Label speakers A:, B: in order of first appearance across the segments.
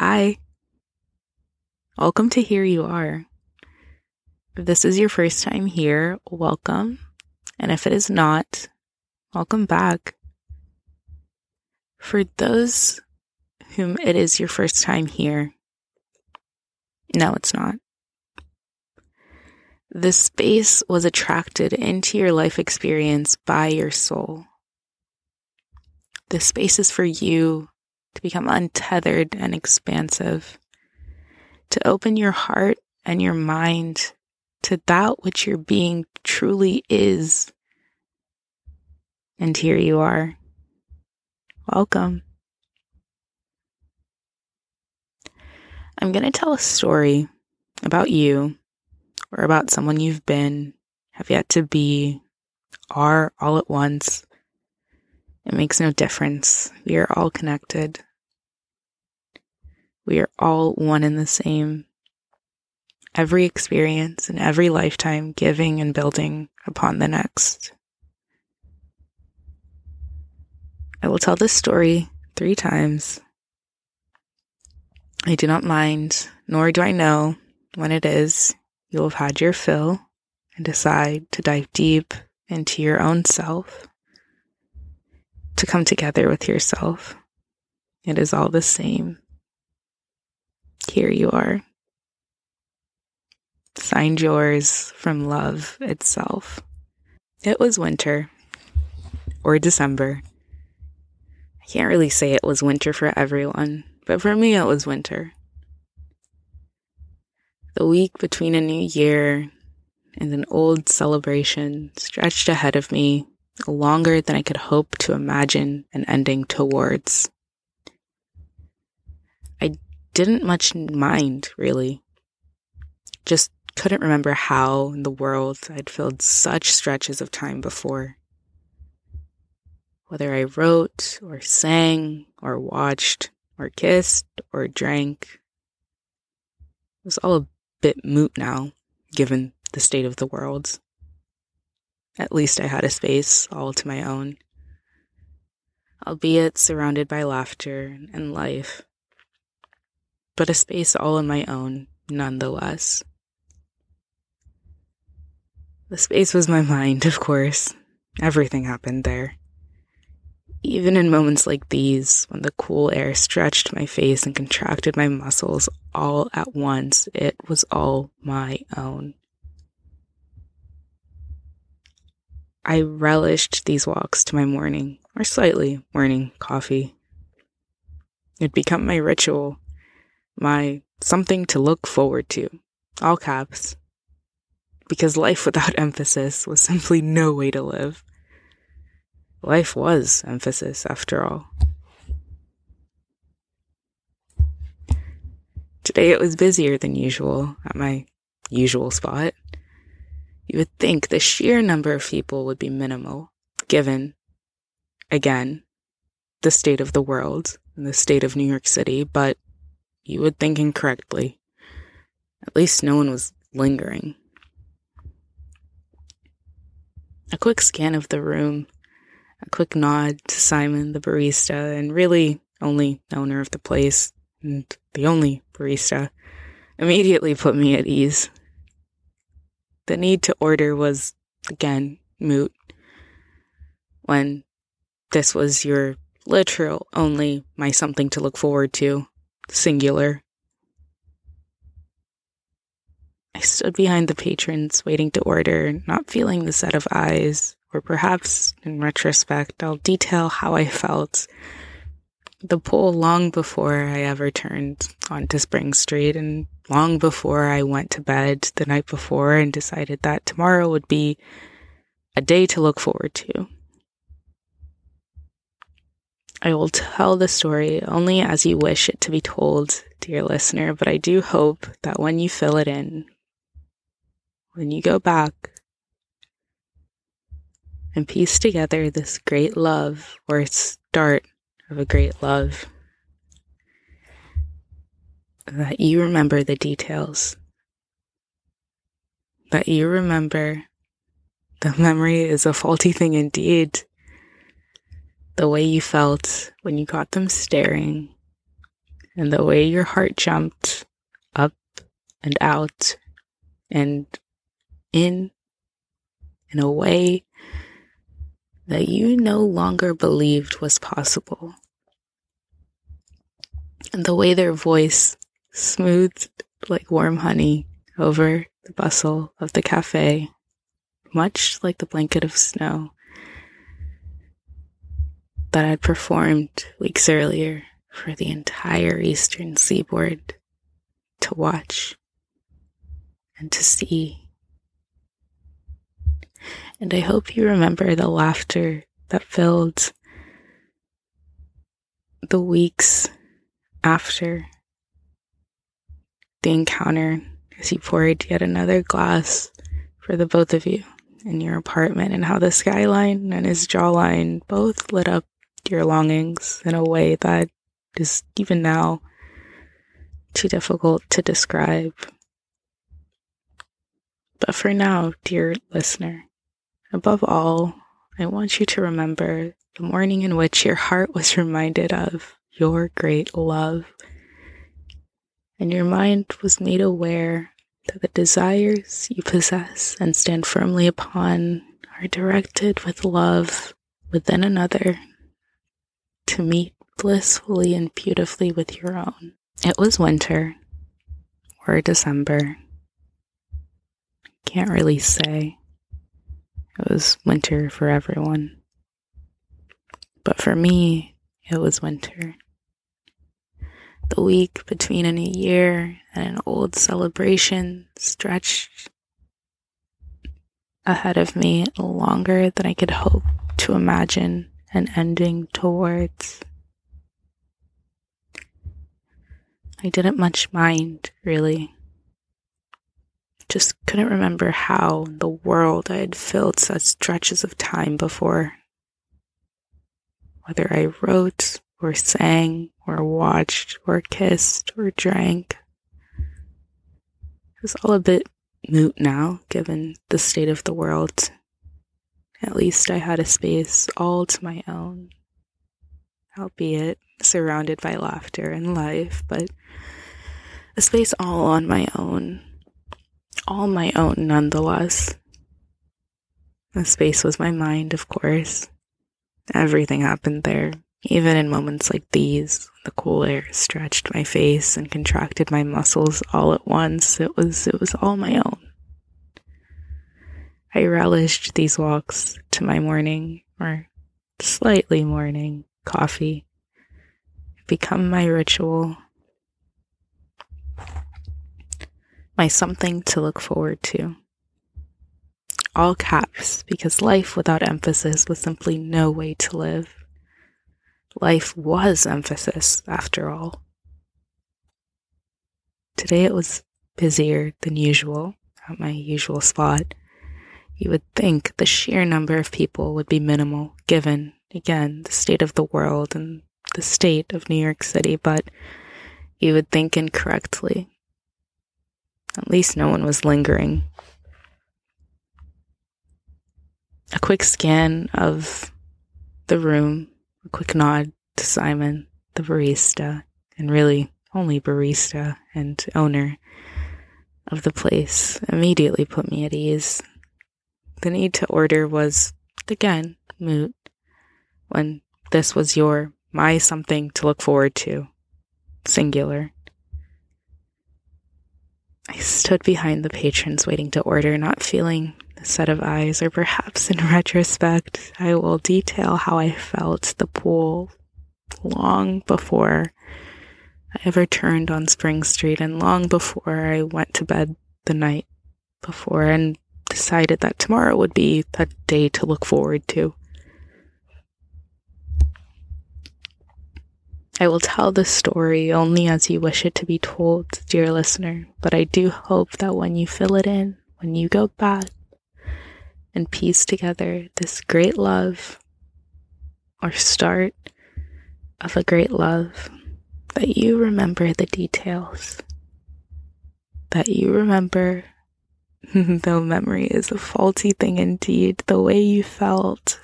A: Hi. Welcome to Here You Are. If this is your first time here, welcome. And if it is not, welcome back. For those whom it is your first time here, no, it's not. This space was attracted into your life experience by your soul. This space is for you to become untethered and expansive, to open your heart and your mind to that which your being truly is. And here you are. Welcome. I'm going to tell a story about you or about someone you've been, have yet to be, are all at once. It makes no difference. We are all connected. We are all one and the same. Every experience and every lifetime giving and building upon the next. I will tell this story three times. I do not mind, nor do I know when it is you'll have had your fill and decide to dive deep into your own self, to come together with yourself. It is all the same here you are. Signed yours from love itself. It was winter or December. I can't really say it was winter for everyone, but for me, it was winter. The week between a new year and an old celebration stretched ahead of me longer than I could hope to imagine an ending towards didn't much mind, really. Just couldn't remember how in the world I'd filled such stretches of time before. Whether I wrote or sang or watched or kissed or drank, it was all a bit moot now, given the state of the world. At least I had a space all to my own, albeit surrounded by laughter and life but a space all on my own, nonetheless. The space was my mind, of course. Everything happened there. Even in moments like these, when the cool air stretched my face and contracted my muscles all at once, it was all my own. I relished these walks to my morning, or slightly morning coffee. It'd become my ritual, my something to look forward to, all caps. Because life without emphasis was simply no way to live. Life was emphasis, after all. Today it was busier than usual at my usual spot. You would think the sheer number of people would be minimal, given, again, the state of the world and the state of New York City, but you would think incorrectly. At least no one was lingering. A quick scan of the room, a quick nod to Simon, the barista, and really only owner of the place, and the only barista, immediately put me at ease. The need to order was, again, moot. When this was your literal only my something to look forward to singular. I stood behind the patrons, waiting to order, not feeling the set of eyes, or perhaps, in retrospect, I'll detail how I felt. The pull long before I ever turned onto Spring Street, and long before I went to bed the night before and decided that tomorrow would be a day to look forward to. I will tell the story only as you wish it to be told, dear listener, but I do hope that when you fill it in, when you go back and piece together this great love or start of a great love, that you remember the details, that you remember the memory is a faulty thing indeed the way you felt when you caught them staring and the way your heart jumped up and out and in in a way that you no longer believed was possible. And the way their voice smoothed like warm honey over the bustle of the cafe, much like the blanket of snow that I'd performed weeks earlier for the entire eastern seaboard to watch and to see. And I hope you remember the laughter that filled the weeks after the encounter as he poured yet another glass for the both of you in your apartment, and how the skyline and his jawline both lit up your longings in a way that is even now too difficult to describe. But for now, dear listener, above all, I want you to remember the morning in which your heart was reminded of your great love, and your mind was made aware that the desires you possess and stand firmly upon are directed with love within another to meet blissfully and beautifully with your own. It was winter or December. Can't really say. It was winter for everyone. But for me, it was winter. The week between a new year and an old celebration stretched ahead of me longer than I could hope to imagine an ending towards. I didn't much mind, really. Just couldn't remember how in the world I had filled such stretches of time before. Whether I wrote or sang or watched or kissed or drank. It was all a bit moot now, given the state of the world. At least I had a space all to my own, albeit surrounded by laughter and life, but a space all on my own, all my own nonetheless. The space was my mind, of course. Everything happened there, even in moments like these. The cool air stretched my face and contracted my muscles all at once. It was it was all my own. I relished these walks to my morning, or slightly morning, coffee. Become my ritual, my something to look forward to. All caps, because life without emphasis was simply no way to live. Life was emphasis, after all. Today it was busier than usual at my usual spot you would think the sheer number of people would be minimal, given, again, the state of the world and the state of New York City, but you would think incorrectly. At least no one was lingering. A quick scan of the room, a quick nod to Simon, the barista, and really only barista and owner of the place, immediately put me at ease. The need to order was, again, moot when this was your, my something to look forward to. Singular. I stood behind the patrons waiting to order, not feeling the set of eyes, or perhaps in retrospect, I will detail how I felt the pool long before I ever turned on Spring Street and long before I went to bed the night before. And decided that tomorrow would be a day to look forward to. I will tell the story only as you wish it to be told, dear listener, but I do hope that when you fill it in, when you go back and piece together this great love or start of a great love, that you remember the details, that you remember Though memory is a faulty thing indeed, the way you felt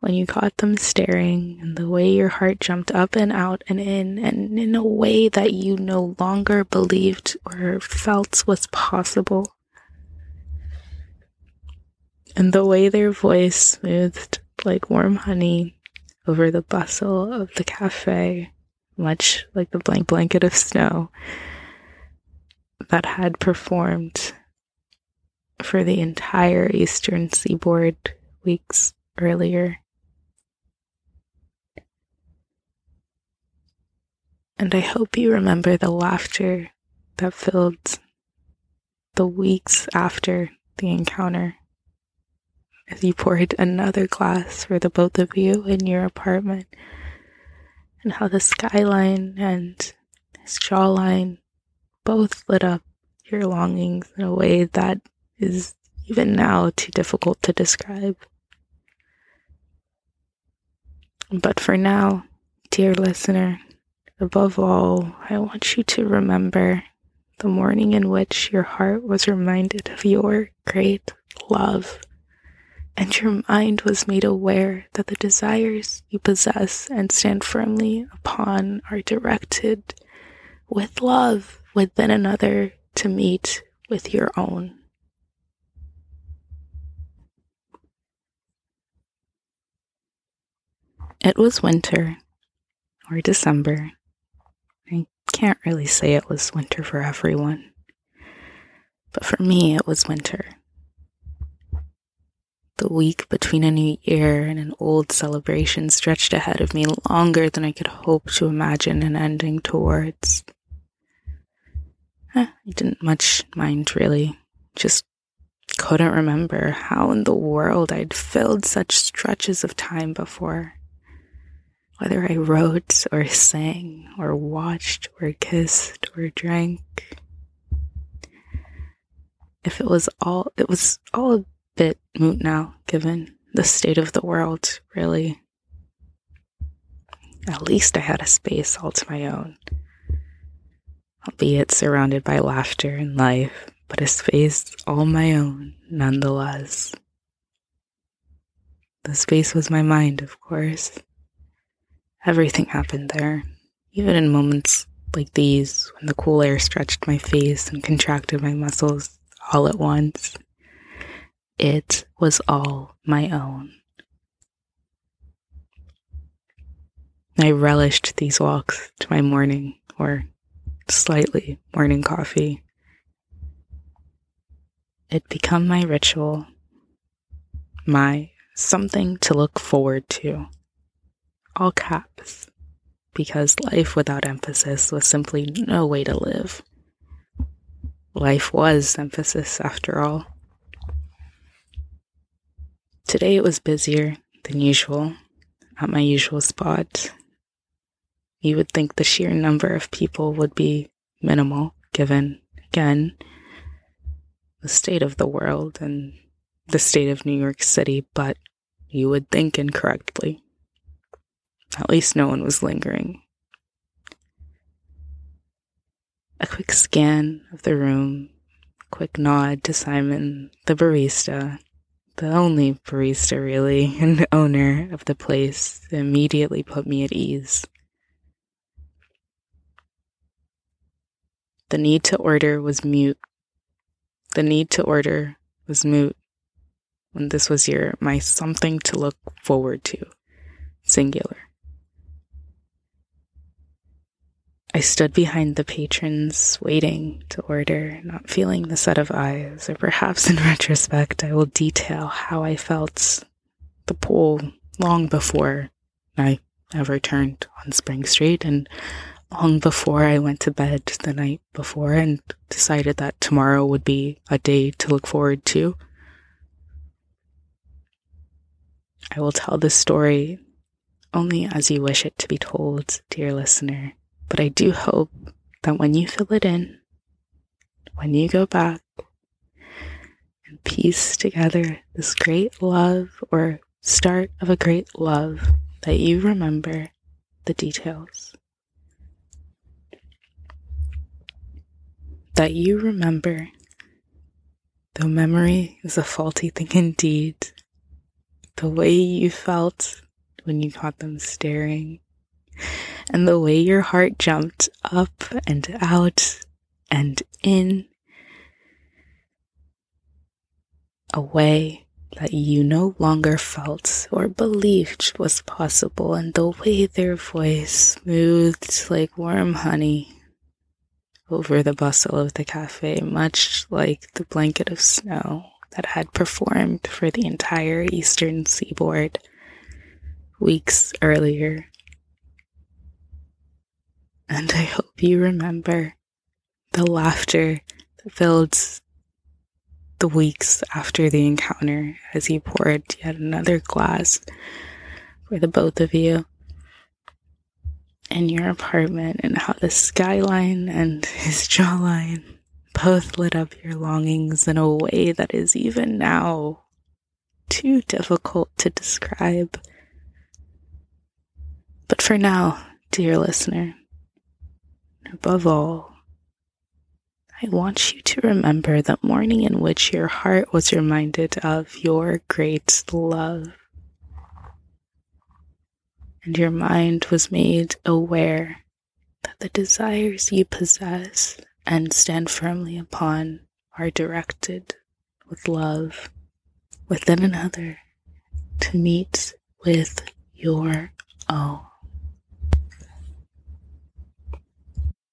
A: when you caught them staring and the way your heart jumped up and out and in and in a way that you no longer believed or felt was possible. And the way their voice smoothed like warm honey over the bustle of the cafe, much like the blank blanket of snow that had performed for the entire eastern seaboard weeks earlier. And I hope you remember the laughter that filled the weeks after the encounter as you poured another glass for the both of you in your apartment, and how the skyline and his jawline both lit up your longings in a way that is even now too difficult to describe. But for now, dear listener, Above all, I want you to remember the morning in which your heart was reminded of your great love, and your mind was made aware that the desires you possess and stand firmly upon are directed with love within another to meet with your own. It was winter or December I can't really say it was winter for everyone. But for me, it was winter. The week between a new year and an old celebration stretched ahead of me longer than I could hope to imagine an ending towards. Eh, I didn't much mind, really. Just couldn't remember how in the world I'd filled such stretches of time before whether I wrote or sang or watched or kissed or drank. If it was all, it was all a bit moot now, given the state of the world, really. At least I had a space all to my own, albeit surrounded by laughter and life, but a space all my own nonetheless. The space was my mind, of course. Everything happened there, even in moments like these when the cool air stretched my face and contracted my muscles all at once. It was all my own. I relished these walks to my morning or slightly morning coffee. It become my ritual, my something to look forward to all caps, because life without emphasis was simply no way to live. Life was emphasis, after all. Today it was busier than usual at my usual spot. You would think the sheer number of people would be minimal, given, again, the state of the world and the state of New York City, but you would think incorrectly. At least no one was lingering. A quick scan of the room, quick nod to Simon, the barista, the only barista really, and owner of the place, immediately put me at ease. The need to order was mute. The need to order was mute when this was your my something to look forward to, singular. I stood behind the patrons, waiting to order, not feeling the set of eyes, or perhaps in retrospect, I will detail how I felt the pull long before I ever turned on Spring Street and long before I went to bed the night before and decided that tomorrow would be a day to look forward to. I will tell this story only as you wish it to be told, dear listener. But I do hope that when you fill it in, when you go back and piece together this great love or start of a great love, that you remember the details. That you remember, though memory is a faulty thing indeed, the way you felt when you caught them staring, and the way your heart jumped up and out and in a way that you no longer felt or believed was possible, and the way their voice smoothed like warm honey over the bustle of the cafe, much like the blanket of snow that had performed for the entire eastern seaboard weeks earlier. And I hope you remember the laughter that filled the weeks after the encounter as he poured yet another glass for the both of you in your apartment and how the skyline and his jawline both lit up your longings in a way that is even now too difficult to describe. But for now, dear listener, above all, I want you to remember the morning in which your heart was reminded of your great love. And your mind was made aware that the desires you possess and stand firmly upon are directed with love within another to meet with your own.